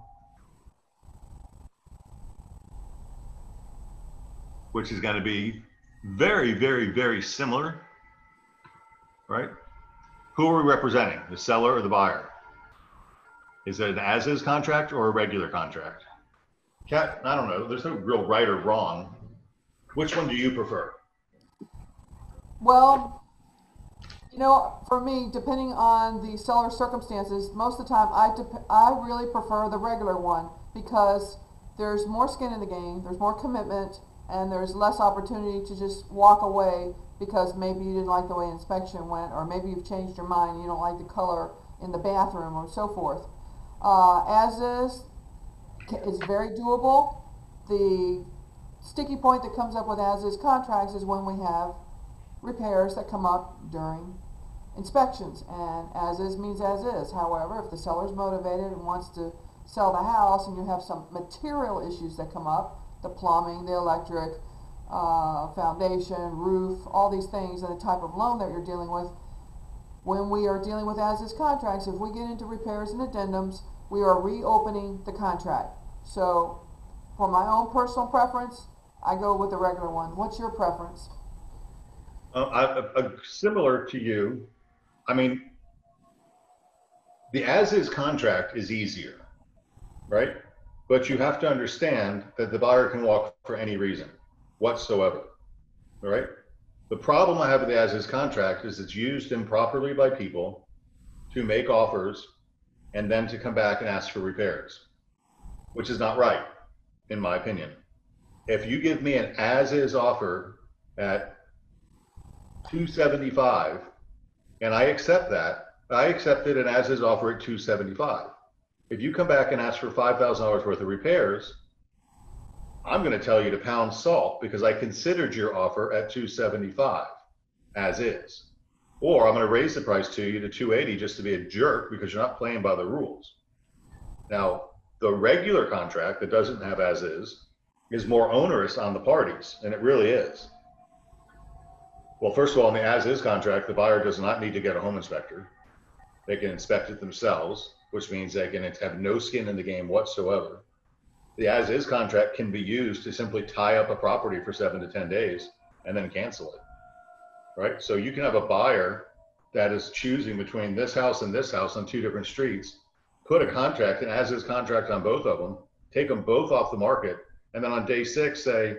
which is going to be very, very, very similar, right? Who are we representing, the seller or the buyer? Is it an as-is contract or a regular contract? Kat, I don't know. There's no real right or wrong. Which one do you prefer? Well, you know, for me, depending on the seller's circumstances, most of the time I I really prefer the regular one because there's more skin in the game, there's more commitment, and there's less opportunity to just walk away because maybe you didn't like the way inspection went, or maybe you've changed your mind, you don't like the color in the bathroom, or so forth. Uh, as is, is very doable. The sticky point that comes up with as is contracts is when we have repairs that come up during inspections. And as is means as is. However, if the seller's motivated and wants to sell the house and you have some material issues that come up, the plumbing, the electric, uh, foundation, roof, all these things, and the type of loan that you're dealing with, when we are dealing with as-is contracts, if we get into repairs and addendums, we are reopening the contract. So, for my own personal preference, I go with the regular one. What's your preference? Uh, similar to you, I mean, the as-is contract is easier, right? But you have to understand that the buyer can walk for any reason whatsoever, all right? The problem I have with the as-is contract is it's used improperly by people to make offers and then to come back and ask for repairs, which is not right, in my opinion. If you give me an as-is offer at 275 and I accept that, I accepted an as-is offer at 275. If you come back and ask for $5,000 worth of repairs, I'm going to tell you to pound salt because I considered your offer at 275 as is. Or I'm going to raise the price to you to 280 just to be a jerk because you're not playing by the rules. Now, the regular contract that doesn't have as is is more onerous on the parties, and it really is. Well, first of all, in the as is contract, the buyer does not need to get a home inspector. They can inspect it themselves, which means they can have no skin in the game whatsoever. The as is contract can be used to simply tie up a property for seven to 10 days and then cancel it. Right? So you can have a buyer that is choosing between this house and this house on two different streets, put a contract, and as is contract on both of them, take them both off the market, and then on day six say,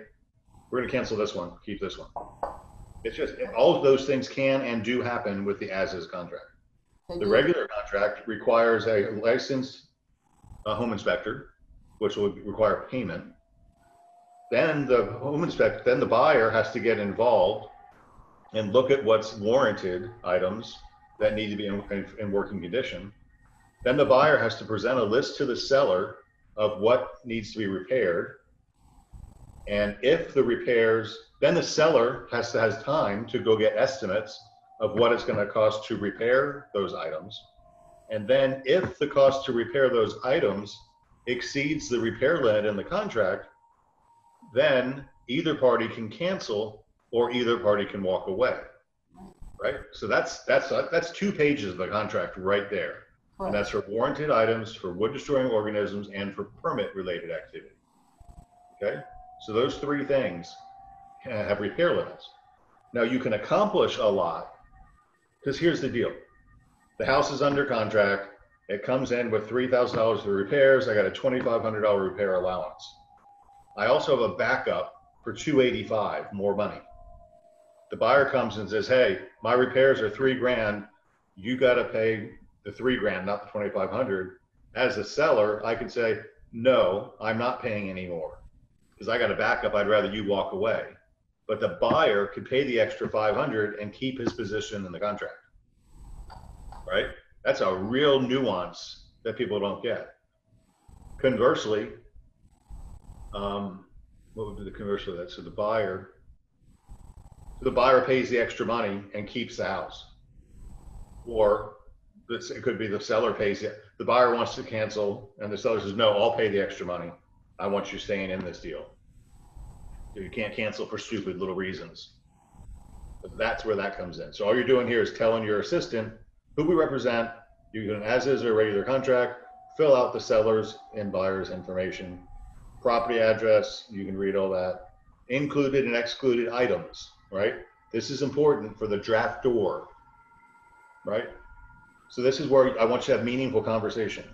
we're going to cancel this one, keep this one. It's just all of those things can and do happen with the as is contract. The regular contract requires a licensed uh, home inspector, which will require payment. Then the home inspector, then the buyer has to get involved and look at what's warranted items that need to be in, in, in working condition. Then the buyer has to present a list to the seller of what needs to be repaired. And if the repairs, then the seller has to has time to go get estimates of what it's going to cost to repair those items. And then if the cost to repair those items exceeds the repair limit in the contract, then either party can cancel or either party can walk away. Right? So that's that's that's two pages of the contract right there. And that's for warranted items, for wood destroying organisms, and for permit related activity. Okay? So those three things have repair limits. Now you can accomplish a lot because here's the deal the house is under contract, it comes in with $3,000 for repairs. I got a $2,500 repair allowance. I also have a backup for 285 more money. The buyer comes and says, Hey, my repairs are three grand. You got to pay the three grand, not the 2,500. As a seller, I could say, No, I'm not paying any more because I got a backup. I'd rather you walk away. But the buyer could pay the extra 500 and keep his position in the contract. Right? That's a real nuance that people don't get. Conversely, um, what would be the converse of that? So the buyer, the buyer pays the extra money and keeps the house. Or this, it could be the seller pays it. The buyer wants to cancel and the seller says, no, I'll pay the extra money. I want you staying in this deal. You can't cancel for stupid little reasons. That's where that comes in. So all you're doing here is telling your assistant who we represent. You can, as is a regular contract, fill out the seller's and buyer's information, property address, you can read all that, included and excluded items, right? This is important for the draft door. right? So this is where I want you to have meaningful conversation.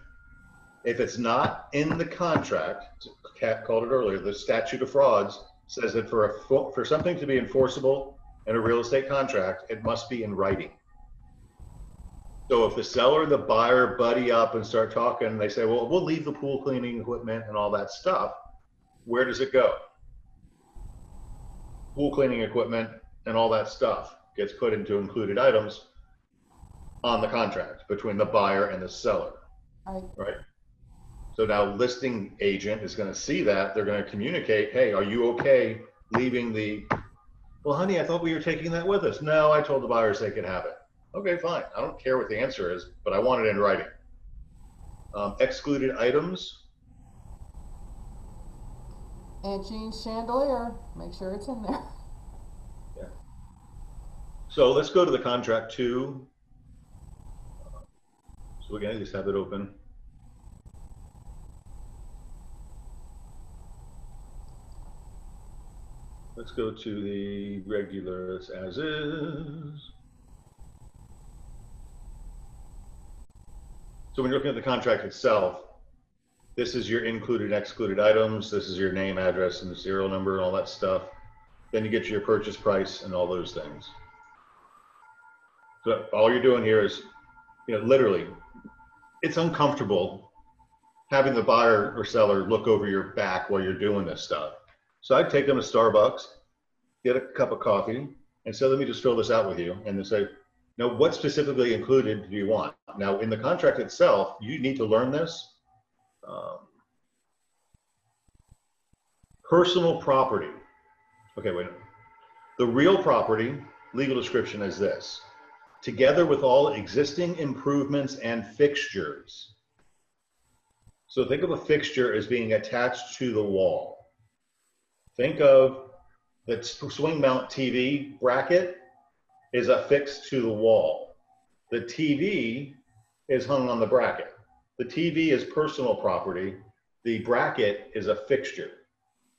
If it's not in the contract, Kat called it earlier, the statute of frauds says that for a, for something to be enforceable in a real estate contract, it must be in writing. So if the seller and the buyer buddy up and start talking, they say, well, we'll leave the pool cleaning equipment and all that stuff. Where does it go? Pool cleaning equipment and all that stuff gets put into included items on the contract between the buyer and the seller, Right, right? So now listing agent is going to see that. They're going to communicate, hey, are you okay leaving the, well, honey, I thought we were taking that with us. No, I told the buyers they could have it. Okay, fine. I don't care what the answer is, but I want it in writing. Um, excluded items, Jean's chandelier, make sure it's in there. Yeah. So let's go to the contract two. So at least have it open. Let's go to the regulars as is. So when you're looking at the contract itself, this is your included and excluded items. This is your name, address, and the serial number and all that stuff. Then you get your purchase price and all those things. So all you're doing here is, you know, literally, it's uncomfortable having the buyer or seller look over your back while you're doing this stuff. So I'd take them to Starbucks, get a cup of coffee, and say, let me just fill this out with you. And then say, now, what specifically included do you want? Now, in the contract itself, you need to learn this. Um, personal property. Okay, wait. The real property, legal description is this. Together with all existing improvements and fixtures. So think of a fixture as being attached to the wall. Think of the swing mount TV bracket is affixed to the wall. The TV is hung on the bracket. The TV is personal property. The bracket is a fixture.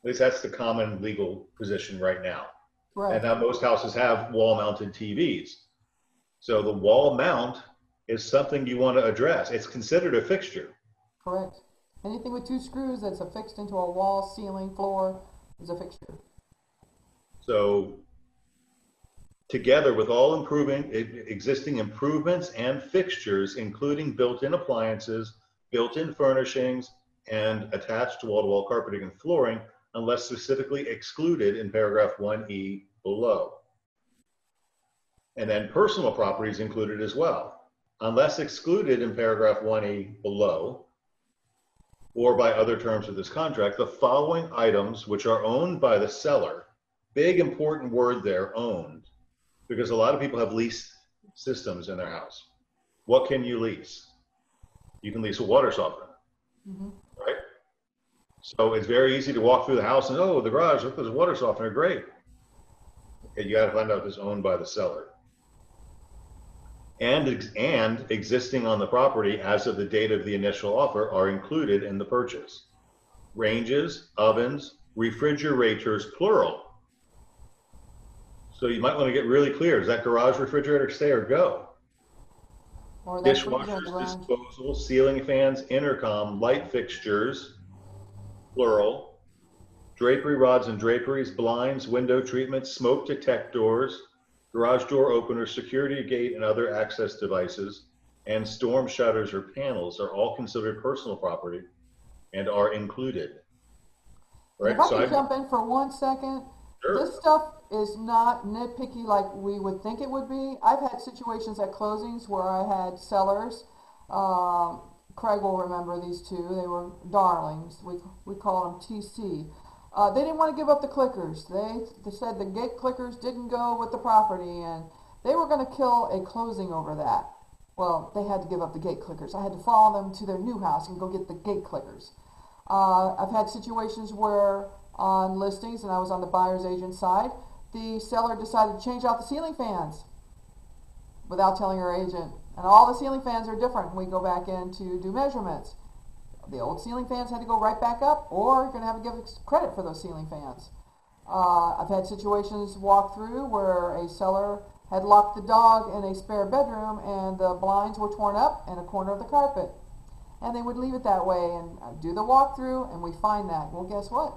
At least that's the common legal position right now. Right, And now most houses have wall mounted TVs. So the wall mount is something you want to address. It's considered a fixture. correct. Anything with two screws that's affixed into a wall, ceiling, floor is a fixture. So together with all improving, existing improvements and fixtures, including built-in appliances, built-in furnishings, and attached wall-to-wall carpeting and flooring, unless specifically excluded in paragraph 1E below. And then personal properties included as well, unless excluded in paragraph 1E below, or by other terms of this contract, the following items which are owned by the seller, big important word there, owned, because a lot of people have lease systems in their house. What can you lease? You can lease a water softener, Mhm. right? So it's very easy to walk through the house and, oh, the garage, look, there's a water softener, great. And you gotta find out if it's owned by the seller. And, ex- and existing on the property as of the date of the initial offer are included in the purchase. Ranges, ovens, refrigerators, plural. So you might want to get really clear. Is that garage refrigerator stay or go? Or that freezer Dishwashers, garage. disposal, ceiling fans, intercom, light fixtures, plural. Drapery rods and draperies, blinds, window treatments, smoke detectors, garage door openers, security gate and other access devices, and storm shutters or panels are all considered personal property and are included. Right? If I So can I- jump in for one second, Sure. this stuff is not nitpicky like we would think it would be. I've had situations at closings where I had sellers. Um, Craig will remember these two. They were darlings. We we call them TC. Uh, they didn't want to give up the clickers. They, they said the gate clickers didn't go with the property, and they were going to kill a closing over that. Well, they had to give up the gate clickers. I had to follow them to their new house and go get the gate clickers. Uh, I've had situations where on listings, and I was on the buyer's agent side, the seller decided to change out the ceiling fans without telling her agent. And all the ceiling fans are different. We go back in to do measurements. The old ceiling fans had to go right back up, or you're going to have to give credit for those ceiling fans. Uh, I've had situations walk through where a seller had locked the dog in a spare bedroom and the blinds were torn up in a corner of the carpet. And they would leave it that way and uh, do the walkthrough, and we find that. Well, guess what?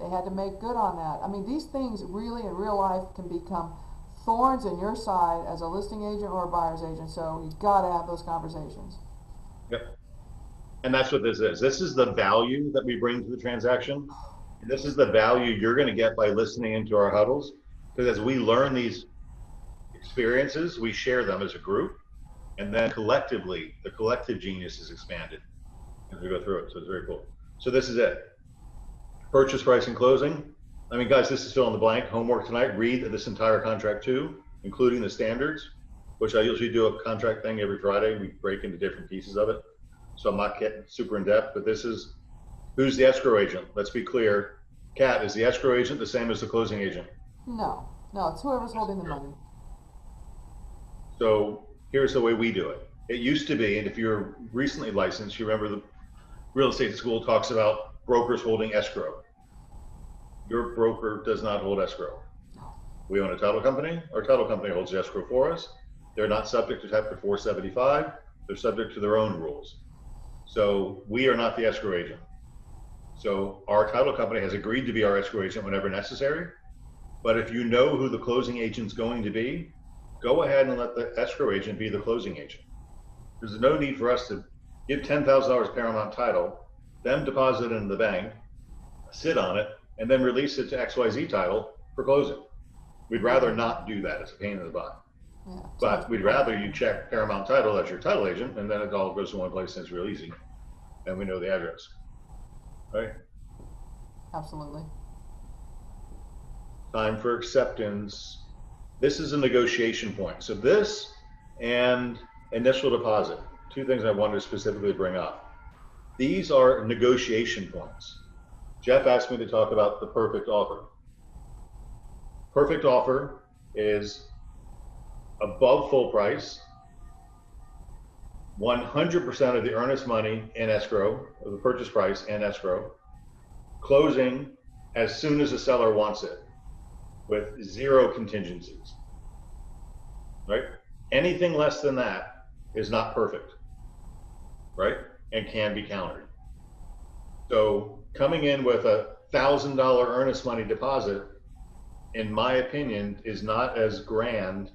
They had to make good on that. I mean, these things really in real life can become thorns in your side as a listing agent or a buyer's agent. So you've got to have those conversations. Yep. And that's what this is. This is the value that we bring to the transaction. And this is the value you're going to get by listening into our huddles. Because as we learn these experiences, we share them as a group. And then collectively, the collective genius is expanded as we go through it. So it's very cool. So this is it. Purchase price and closing. I mean, guys, this is fill in the blank. Homework tonight. Read this entire contract too, including the standards, which I usually do a contract thing every Friday. We break into different pieces of it. So I'm not getting super in depth, but this is who's the escrow agent? Let's be clear. Kat, is the escrow agent the same as the closing agent? No, no, it's whoever's holding the money. So here's the way we do it. It used to be, and if you're recently licensed, you remember the real estate school talks about brokers holding escrow. Your broker does not hold escrow. We own a title company. Our title company holds escrow for us. They're not subject to Chapter 475. They're subject to their own rules. So we are not the escrow agent. So our title company has agreed to be our escrow agent whenever necessary. But if you know who the closing agent's going to be, go ahead and let the escrow agent be the closing agent. There's no need for us to give $10,000 Paramount title, them deposit it in the bank, sit on it, and then release it to XYZ title for closing. We'd rather not do that. It's a pain in the butt. Yeah. But we'd rather you check Paramount Title as your title agent, and then it all goes to one place and it's real easy. And we know the address. Right? Absolutely. Time for acceptance. This is a negotiation point. So this and initial deposit, two things I wanted to specifically bring up. These are negotiation points. Jeff asked me to talk about the perfect offer. Perfect offer is above full price, 100% of the earnest money in escrow, of the purchase price in escrow, closing as soon as the seller wants it with zero contingencies. Right? Anything less than that is not perfect. Right? And can be countered. So coming in with a thousand dollar earnest money deposit, in my opinion, is not as grand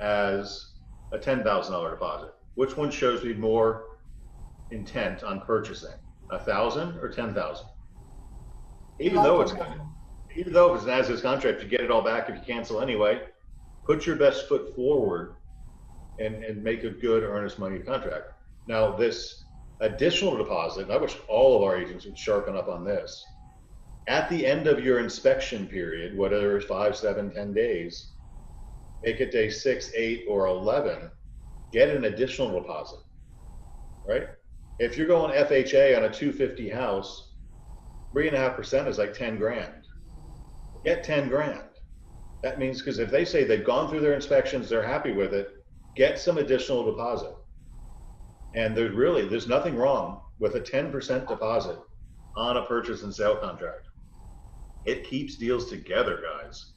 as a ten thousand dollar deposit. Which one shows me more intent on purchasing? A thousand or ten thousand? Even though it's even though it's an as-is contract, you get it all back if you cancel anyway. Put your best foot forward and, and make a good earnest money contract. Now, this additional deposit, and I wish all of our agents would sharpen up on this. At the end of your inspection period, whether it's five, seven, ten days, make it day six, eight, or 11, get an additional deposit, right? If you're going FHA on a 250 house, three and a half percent is like 10 grand. Get 10 grand. That means because if they say they've gone through their inspections, they're happy with it, get some additional deposit. And there's really there's nothing wrong with a 10% deposit on a purchase and sale contract. It keeps deals together, guys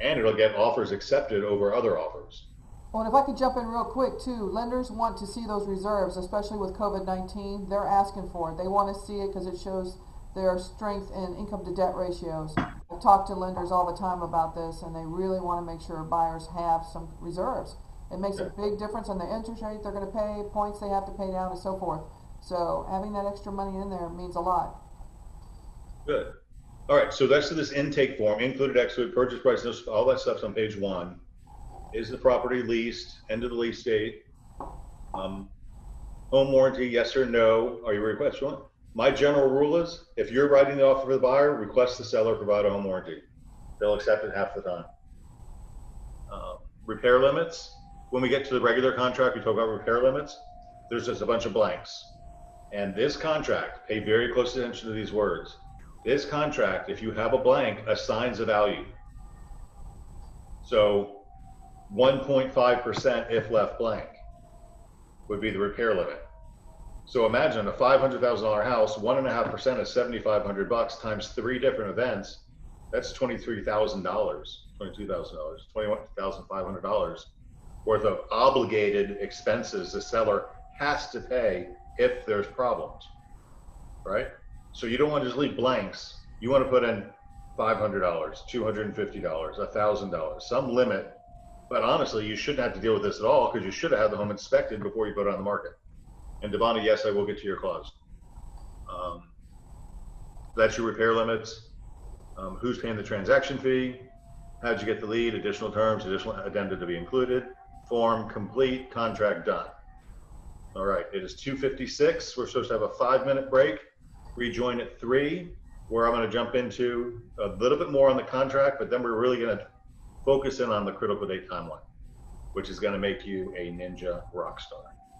and it'll get offers accepted over other offers. Well, and if I could jump in real quick too, lenders want to see those reserves, especially with COVID-19. They're asking for it. They want to see it because it shows their strength in income to debt ratios. I talk to lenders all the time about this, and they really want to make sure buyers have some reserves. It makes a big difference on the interest rate they're going to pay, points they have to pay down, and so forth. So having that extra money in there means a lot. Good. All right, so that's this intake form, included, excluded, purchase price, all that stuff's on page one. Is the property leased, end of the lease date? Um, home warranty, yes or no? Are you requesting one? My general rule is, if you're writing the offer for the buyer, request the seller provide a home warranty. They'll accept it half the time. Uh, repair limits, when we get to the regular contract, we talk about repair limits. There's just a bunch of blanks. And this contract, pay very close attention to these words this contract, if you have a blank, assigns a value. So 1.5% if left blank would be the repair limit. So imagine a $500,000 house, one and a half percent is 7,500 bucks times three different events. That's $23,000, $22,000, $21,500 worth of obligated expenses the seller has to pay if there's problems, right? So you don't want to just leave blanks. You want to put in $500, $250, $1,000, some limit. But honestly, you shouldn't have to deal with this at all because you should have had the home inspected before you put it on the market. And Devonna, yes, I will get to your clause. Um, that's your repair limits. Um, who's paying the transaction fee? How'd you get the lead? Additional terms, additional addenda to be included. Form complete, contract done. All right, it is 2:56. We're supposed to have a five-minute break. Rejoin at three, where I'm going to jump into a little bit more on the contract, but then we're really going to focus in on the critical date timeline, which is going to make you a ninja rock star.